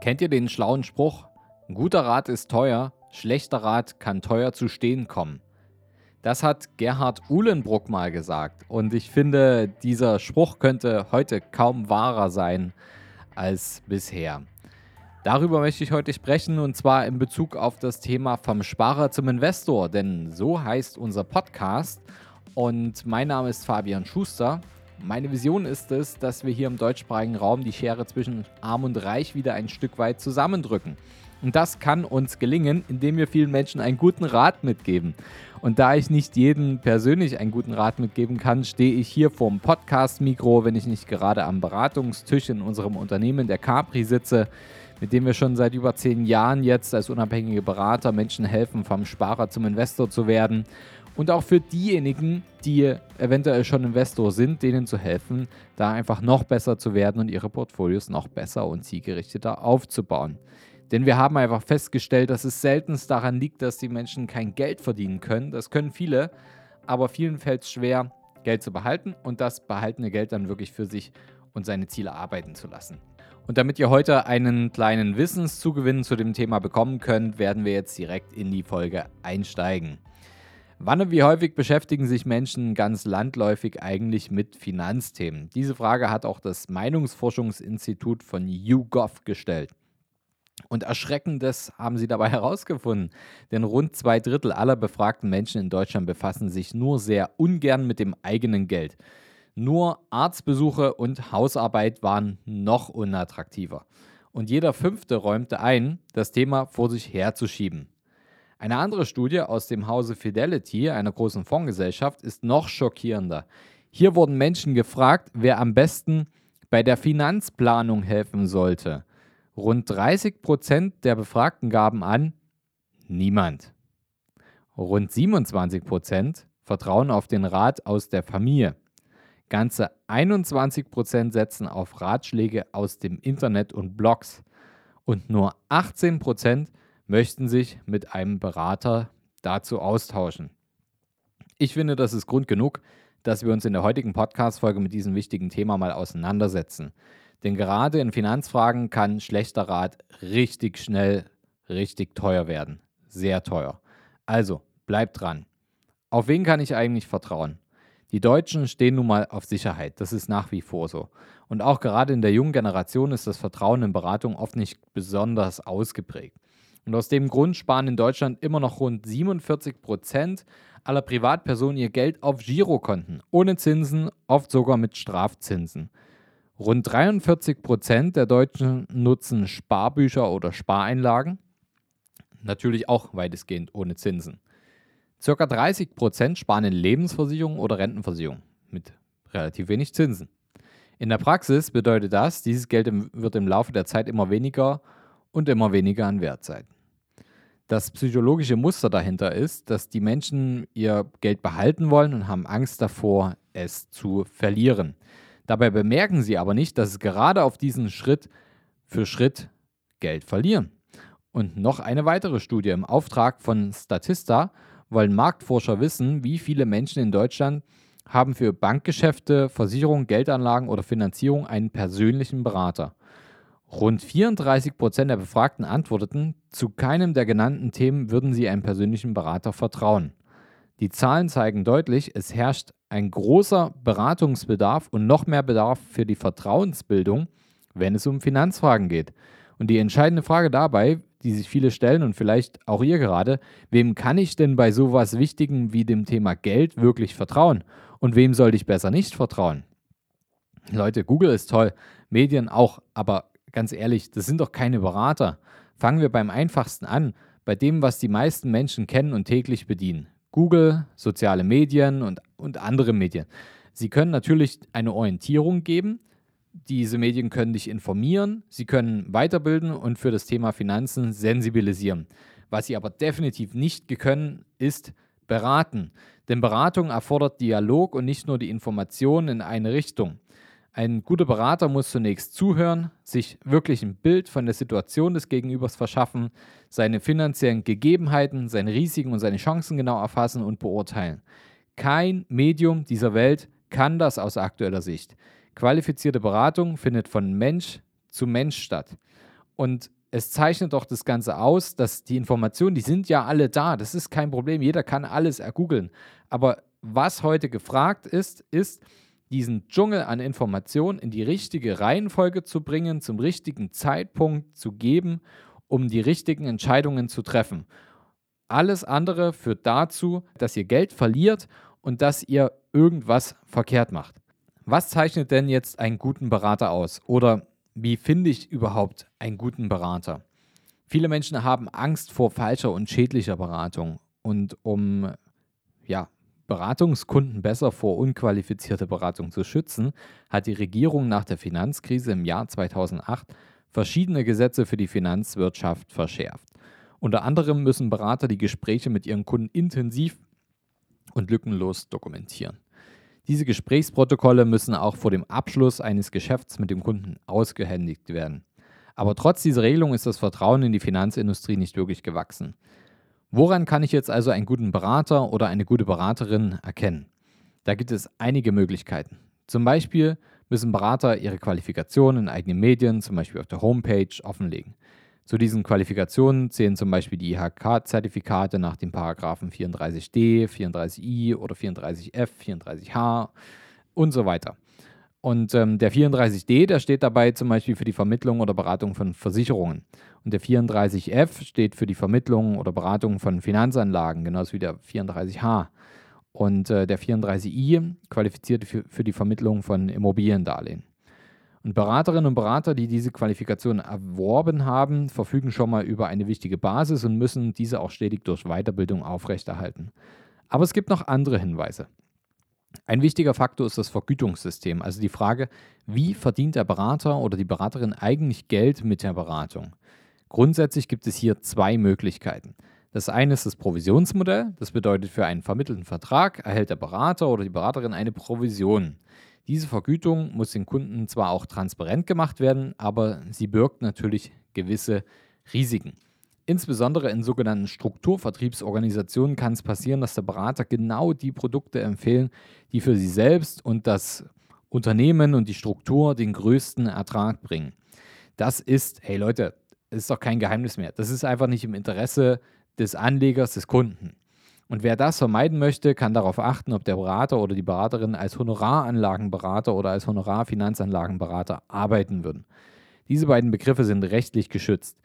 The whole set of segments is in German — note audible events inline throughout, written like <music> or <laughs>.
Kennt ihr den schlauen Spruch? Guter Rat ist teuer, schlechter Rat kann teuer zu stehen kommen. Das hat Gerhard Uhlenbruck mal gesagt und ich finde, dieser Spruch könnte heute kaum wahrer sein als bisher. Darüber möchte ich heute sprechen und zwar in Bezug auf das Thema vom Sparer zum Investor, denn so heißt unser Podcast und mein Name ist Fabian Schuster meine Vision ist es, dass wir hier im deutschsprachigen Raum die Schere zwischen Arm und Reich wieder ein Stück weit zusammendrücken. Und das kann uns gelingen, indem wir vielen Menschen einen guten Rat mitgeben. Und da ich nicht jedem persönlich einen guten Rat mitgeben kann, stehe ich hier vorm Podcast-Mikro, wenn ich nicht gerade am Beratungstisch in unserem Unternehmen der Capri sitze, mit dem wir schon seit über zehn Jahren jetzt als unabhängige Berater Menschen helfen, vom Sparer zum Investor zu werden und auch für diejenigen, die eventuell schon Investor sind, denen zu helfen, da einfach noch besser zu werden und ihre Portfolios noch besser und zielgerichteter aufzubauen. Denn wir haben einfach festgestellt, dass es seltenst daran liegt, dass die Menschen kein Geld verdienen können. Das können viele, aber vielen fällt es schwer, Geld zu behalten und das behaltene Geld dann wirklich für sich und seine Ziele arbeiten zu lassen. Und damit ihr heute einen kleinen Wissenszugewinn zu dem Thema bekommen könnt, werden wir jetzt direkt in die Folge einsteigen. Wann und wie häufig beschäftigen sich Menschen ganz landläufig eigentlich mit Finanzthemen? Diese Frage hat auch das Meinungsforschungsinstitut von YouGov gestellt. Und Erschreckendes haben sie dabei <laughs> herausgefunden, denn rund zwei Drittel aller befragten Menschen in Deutschland befassen sich nur sehr ungern mit dem eigenen Geld. Nur Arztbesuche und Hausarbeit waren noch unattraktiver. Und jeder Fünfte räumte ein, das Thema vor sich herzuschieben. Eine andere Studie aus dem Hause Fidelity, einer großen Fondsgesellschaft, ist noch schockierender. Hier wurden Menschen gefragt, wer am besten bei der Finanzplanung helfen sollte. Rund 30 Prozent der Befragten gaben an, niemand. Rund 27 Prozent vertrauen auf den Rat aus der Familie. Ganze 21 Prozent setzen auf Ratschläge aus dem Internet und Blogs. Und nur 18 Prozent möchten sich mit einem Berater dazu austauschen. Ich finde, das ist Grund genug, dass wir uns in der heutigen Podcast-Folge mit diesem wichtigen Thema mal auseinandersetzen. Denn gerade in Finanzfragen kann schlechter Rat richtig schnell richtig teuer werden. Sehr teuer. Also, bleibt dran. Auf wen kann ich eigentlich vertrauen? Die Deutschen stehen nun mal auf Sicherheit. Das ist nach wie vor so. Und auch gerade in der jungen Generation ist das Vertrauen in Beratung oft nicht besonders ausgeprägt. Und aus dem Grund sparen in Deutschland immer noch rund 47 Prozent aller Privatpersonen ihr Geld auf Girokonten, ohne Zinsen, oft sogar mit Strafzinsen. Rund 43 Prozent der Deutschen nutzen Sparbücher oder Spareinlagen, natürlich auch weitestgehend ohne Zinsen. Circa 30 Prozent sparen in Lebensversicherungen oder Rentenversicherungen mit relativ wenig Zinsen. In der Praxis bedeutet das, dieses Geld wird im Laufe der Zeit immer weniger und immer weniger an Wert sein. Das psychologische Muster dahinter ist, dass die Menschen ihr Geld behalten wollen und haben Angst davor, es zu verlieren. Dabei bemerken sie aber nicht, dass es gerade auf diesen Schritt für Schritt Geld verlieren. Und noch eine weitere Studie im Auftrag von Statista wollen Marktforscher wissen, wie viele Menschen in Deutschland haben für Bankgeschäfte, Versicherungen, Geldanlagen oder Finanzierung einen persönlichen Berater. Rund 34 Prozent der Befragten antworteten, zu keinem der genannten Themen würden sie einem persönlichen Berater vertrauen. Die Zahlen zeigen deutlich, es herrscht ein großer Beratungsbedarf und noch mehr Bedarf für die Vertrauensbildung, wenn es um Finanzfragen geht. Und die entscheidende Frage dabei, die sich viele stellen und vielleicht auch ihr gerade, wem kann ich denn bei sowas Wichtigem wie dem Thema Geld wirklich vertrauen? Und wem sollte ich besser nicht vertrauen? Leute, Google ist toll, Medien auch, aber ganz ehrlich, das sind doch keine Berater. Fangen wir beim einfachsten an, bei dem, was die meisten Menschen kennen und täglich bedienen. Google, soziale Medien und, und andere Medien. Sie können natürlich eine Orientierung geben. Diese Medien können dich informieren, sie können weiterbilden und für das Thema Finanzen sensibilisieren. Was sie aber definitiv nicht können, ist beraten. Denn Beratung erfordert Dialog und nicht nur die Information in eine Richtung. Ein guter Berater muss zunächst zuhören, sich wirklich ein Bild von der Situation des Gegenübers verschaffen, seine finanziellen Gegebenheiten, seine Risiken und seine Chancen genau erfassen und beurteilen. Kein Medium dieser Welt kann das aus aktueller Sicht. Qualifizierte Beratung findet von Mensch zu Mensch statt. Und es zeichnet doch das Ganze aus, dass die Informationen, die sind ja alle da. Das ist kein Problem. Jeder kann alles ergoogeln. Aber was heute gefragt ist, ist, diesen Dschungel an Informationen in die richtige Reihenfolge zu bringen, zum richtigen Zeitpunkt zu geben, um die richtigen Entscheidungen zu treffen. Alles andere führt dazu, dass ihr Geld verliert und dass ihr irgendwas verkehrt macht. Was zeichnet denn jetzt einen guten Berater aus? Oder wie finde ich überhaupt einen guten Berater? Viele Menschen haben Angst vor falscher und schädlicher Beratung. Und um ja, Beratungskunden besser vor unqualifizierter Beratung zu schützen, hat die Regierung nach der Finanzkrise im Jahr 2008 verschiedene Gesetze für die Finanzwirtschaft verschärft. Unter anderem müssen Berater die Gespräche mit ihren Kunden intensiv und lückenlos dokumentieren. Diese Gesprächsprotokolle müssen auch vor dem Abschluss eines Geschäfts mit dem Kunden ausgehändigt werden. Aber trotz dieser Regelung ist das Vertrauen in die Finanzindustrie nicht wirklich gewachsen. Woran kann ich jetzt also einen guten Berater oder eine gute Beraterin erkennen? Da gibt es einige Möglichkeiten. Zum Beispiel müssen Berater ihre Qualifikationen in eigenen Medien, zum Beispiel auf der Homepage, offenlegen. Zu diesen Qualifikationen zählen zum Beispiel die IHK-Zertifikate nach den Paragraphen 34d, 34i oder 34f, 34h und so weiter. Und ähm, der 34d, der steht dabei zum Beispiel für die Vermittlung oder Beratung von Versicherungen. Und der 34f steht für die Vermittlung oder Beratung von Finanzanlagen, genauso wie der 34h. Und äh, der 34i qualifiziert für, für die Vermittlung von Immobiliendarlehen. Und Beraterinnen und Berater, die diese Qualifikation erworben haben, verfügen schon mal über eine wichtige Basis und müssen diese auch stetig durch Weiterbildung aufrechterhalten. Aber es gibt noch andere Hinweise. Ein wichtiger Faktor ist das Vergütungssystem, also die Frage, wie verdient der Berater oder die Beraterin eigentlich Geld mit der Beratung? Grundsätzlich gibt es hier zwei Möglichkeiten. Das eine ist das Provisionsmodell, das bedeutet, für einen vermittelten Vertrag erhält der Berater oder die Beraterin eine Provision. Diese Vergütung muss den Kunden zwar auch transparent gemacht werden, aber sie birgt natürlich gewisse Risiken. Insbesondere in sogenannten Strukturvertriebsorganisationen kann es passieren, dass der Berater genau die Produkte empfehlen, die für sie selbst und das Unternehmen und die Struktur den größten Ertrag bringen. Das ist, hey Leute, ist doch kein Geheimnis mehr. Das ist einfach nicht im Interesse des Anlegers, des Kunden. Und wer das vermeiden möchte, kann darauf achten, ob der Berater oder die Beraterin als Honoraranlagenberater oder als Honorarfinanzanlagenberater arbeiten würden. Diese beiden Begriffe sind rechtlich geschützt.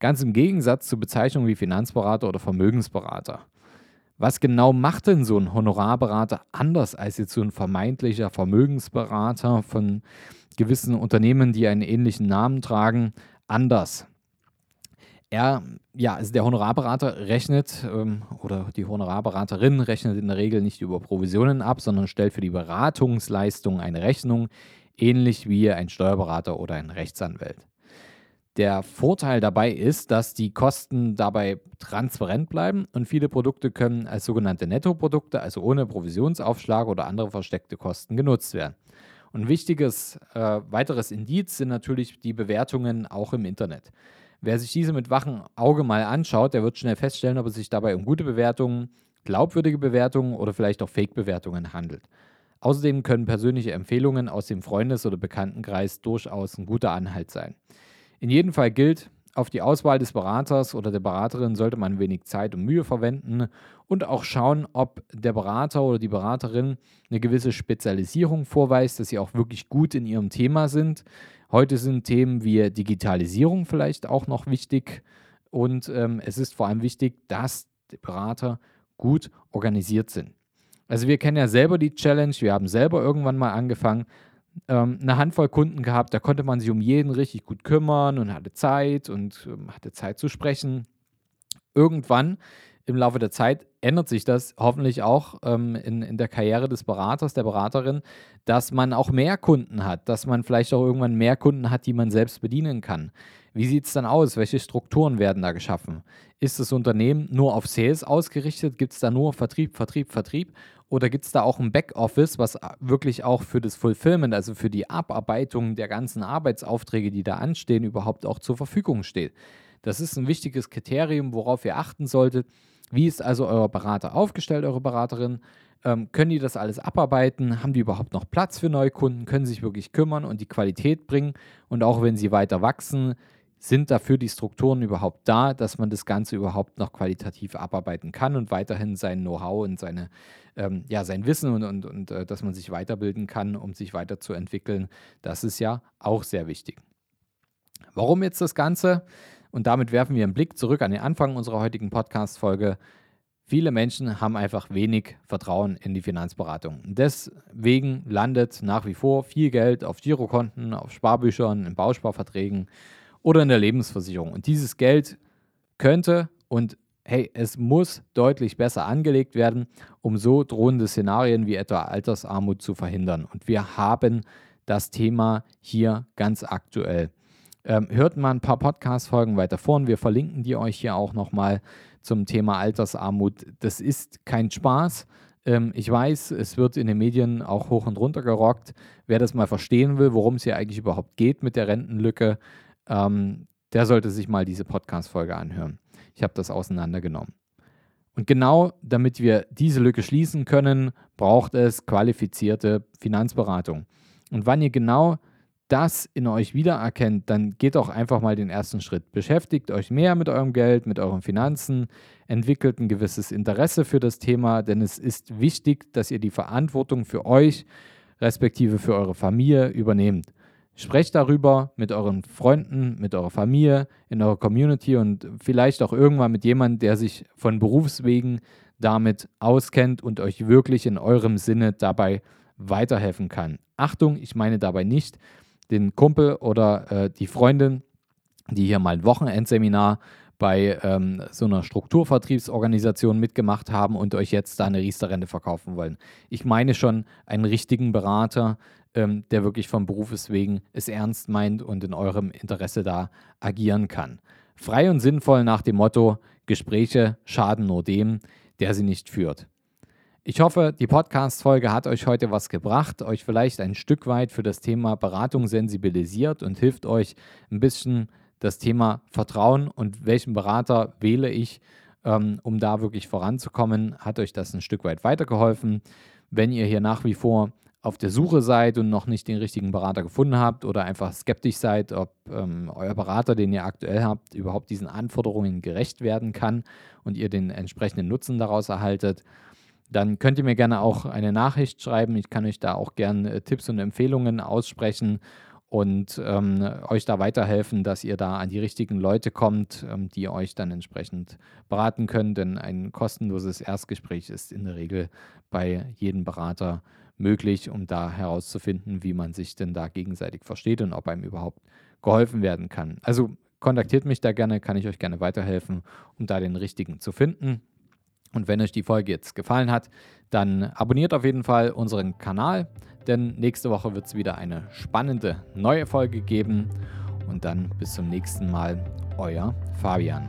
Ganz im Gegensatz zu Bezeichnungen wie Finanzberater oder Vermögensberater. Was genau macht denn so ein Honorarberater anders als jetzt so ein vermeintlicher Vermögensberater von gewissen Unternehmen, die einen ähnlichen Namen tragen, anders? er, ja, also der Honorarberater rechnet ähm, oder die Honorarberaterin rechnet in der Regel nicht über Provisionen ab, sondern stellt für die Beratungsleistung eine Rechnung, ähnlich wie ein Steuerberater oder ein Rechtsanwalt. Der Vorteil dabei ist, dass die Kosten dabei transparent bleiben und viele Produkte können als sogenannte Nettoprodukte, also ohne Provisionsaufschlag oder andere versteckte Kosten genutzt werden. Und ein wichtiges äh, weiteres Indiz sind natürlich die Bewertungen auch im Internet. Wer sich diese mit wachem Auge mal anschaut, der wird schnell feststellen, ob es sich dabei um gute Bewertungen, glaubwürdige Bewertungen oder vielleicht auch Fake-Bewertungen handelt. Außerdem können persönliche Empfehlungen aus dem Freundes- oder Bekanntenkreis durchaus ein guter Anhalt sein. In jedem Fall gilt, auf die Auswahl des Beraters oder der Beraterin sollte man wenig Zeit und Mühe verwenden und auch schauen, ob der Berater oder die Beraterin eine gewisse Spezialisierung vorweist, dass sie auch wirklich gut in ihrem Thema sind. Heute sind Themen wie Digitalisierung vielleicht auch noch wichtig und ähm, es ist vor allem wichtig, dass die Berater gut organisiert sind. Also wir kennen ja selber die Challenge, wir haben selber irgendwann mal angefangen, ähm, eine Handvoll Kunden gehabt, da konnte man sich um jeden richtig gut kümmern und hatte Zeit und ähm, hatte Zeit zu sprechen. Irgendwann im Laufe der Zeit ändert sich das hoffentlich auch ähm, in, in der Karriere des Beraters, der Beraterin, dass man auch mehr Kunden hat, dass man vielleicht auch irgendwann mehr Kunden hat, die man selbst bedienen kann. Wie sieht es dann aus? Welche Strukturen werden da geschaffen? Ist das Unternehmen nur auf Sales ausgerichtet? Gibt es da nur Vertrieb, Vertrieb, Vertrieb? Oder gibt es da auch ein Backoffice, was wirklich auch für das Fulfillment, also für die Abarbeitung der ganzen Arbeitsaufträge, die da anstehen, überhaupt auch zur Verfügung steht? Das ist ein wichtiges Kriterium, worauf ihr achten solltet. Wie ist also euer Berater aufgestellt, eure Beraterin? Ähm, können die das alles abarbeiten? Haben die überhaupt noch Platz für Neukunden? Können sie sich wirklich kümmern und die Qualität bringen? Und auch wenn sie weiter wachsen, sind dafür die Strukturen überhaupt da, dass man das Ganze überhaupt noch qualitativ abarbeiten kann und weiterhin sein Know-how und seine, ähm, ja, sein Wissen und, und, und äh, dass man sich weiterbilden kann, um sich weiterzuentwickeln. Das ist ja auch sehr wichtig. Warum jetzt das Ganze? Und damit werfen wir einen Blick zurück an den Anfang unserer heutigen Podcast-Folge. Viele Menschen haben einfach wenig Vertrauen in die Finanzberatung. Deswegen landet nach wie vor viel Geld auf Girokonten, auf Sparbüchern, in Bausparverträgen oder in der Lebensversicherung. Und dieses Geld könnte und hey, es muss deutlich besser angelegt werden, um so drohende Szenarien wie etwa Altersarmut zu verhindern. Und wir haben das Thema hier ganz aktuell. Ähm, hört mal ein paar Podcast-Folgen weiter vorn. Wir verlinken die euch hier auch nochmal zum Thema Altersarmut. Das ist kein Spaß. Ähm, ich weiß, es wird in den Medien auch hoch und runter gerockt. Wer das mal verstehen will, worum es hier eigentlich überhaupt geht mit der Rentenlücke, ähm, der sollte sich mal diese Podcast-Folge anhören. Ich habe das auseinandergenommen. Und genau damit wir diese Lücke schließen können, braucht es qualifizierte Finanzberatung. Und wann ihr genau das in euch wiedererkennt, dann geht doch einfach mal den ersten Schritt. Beschäftigt euch mehr mit eurem Geld, mit euren Finanzen, entwickelt ein gewisses Interesse für das Thema, denn es ist wichtig, dass ihr die Verantwortung für euch, respektive für eure Familie übernehmt. Sprecht darüber mit euren Freunden, mit eurer Familie, in eurer Community und vielleicht auch irgendwann mit jemandem, der sich von Berufswegen damit auskennt und euch wirklich in eurem Sinne dabei weiterhelfen kann. Achtung, ich meine dabei nicht den Kumpel oder äh, die Freundin, die hier mal ein Wochenendseminar bei ähm, so einer Strukturvertriebsorganisation mitgemacht haben und euch jetzt da eine Riester-Rente verkaufen wollen. Ich meine schon einen richtigen Berater, ähm, der wirklich vom Berufes wegen es ernst meint und in eurem Interesse da agieren kann. Frei und sinnvoll nach dem Motto, Gespräche schaden nur dem, der sie nicht führt. Ich hoffe, die Podcast-Folge hat euch heute was gebracht, euch vielleicht ein Stück weit für das Thema Beratung sensibilisiert und hilft euch ein bisschen das Thema Vertrauen und welchen Berater wähle ich, ähm, um da wirklich voranzukommen, hat euch das ein Stück weit weitergeholfen. Wenn ihr hier nach wie vor auf der Suche seid und noch nicht den richtigen Berater gefunden habt oder einfach skeptisch seid, ob ähm, euer Berater, den ihr aktuell habt, überhaupt diesen Anforderungen gerecht werden kann und ihr den entsprechenden Nutzen daraus erhaltet, dann könnt ihr mir gerne auch eine Nachricht schreiben. Ich kann euch da auch gerne äh, Tipps und Empfehlungen aussprechen und ähm, euch da weiterhelfen, dass ihr da an die richtigen Leute kommt, ähm, die euch dann entsprechend beraten können. Denn ein kostenloses Erstgespräch ist in der Regel bei jedem Berater möglich, um da herauszufinden, wie man sich denn da gegenseitig versteht und ob einem überhaupt geholfen werden kann. Also kontaktiert mich da gerne, kann ich euch gerne weiterhelfen, um da den richtigen zu finden. Und wenn euch die Folge jetzt gefallen hat, dann abonniert auf jeden Fall unseren Kanal, denn nächste Woche wird es wieder eine spannende neue Folge geben. Und dann bis zum nächsten Mal, euer Fabian.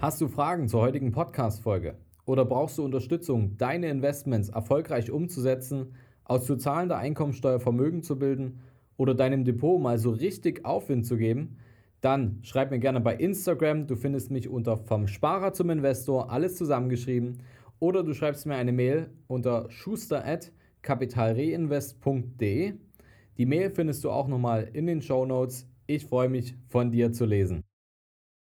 Hast du Fragen zur heutigen Podcast-Folge? Oder brauchst du Unterstützung, deine Investments erfolgreich umzusetzen, aus zu zahlender Einkommensteuer Vermögen zu bilden oder deinem Depot mal so richtig Aufwind zu geben? Dann schreib mir gerne bei Instagram. Du findest mich unter vom Sparer zum Investor, alles zusammengeschrieben. Oder du schreibst mir eine Mail unter schuster.kapitalreinvest.de. Die Mail findest du auch nochmal in den Show Notes. Ich freue mich, von dir zu lesen.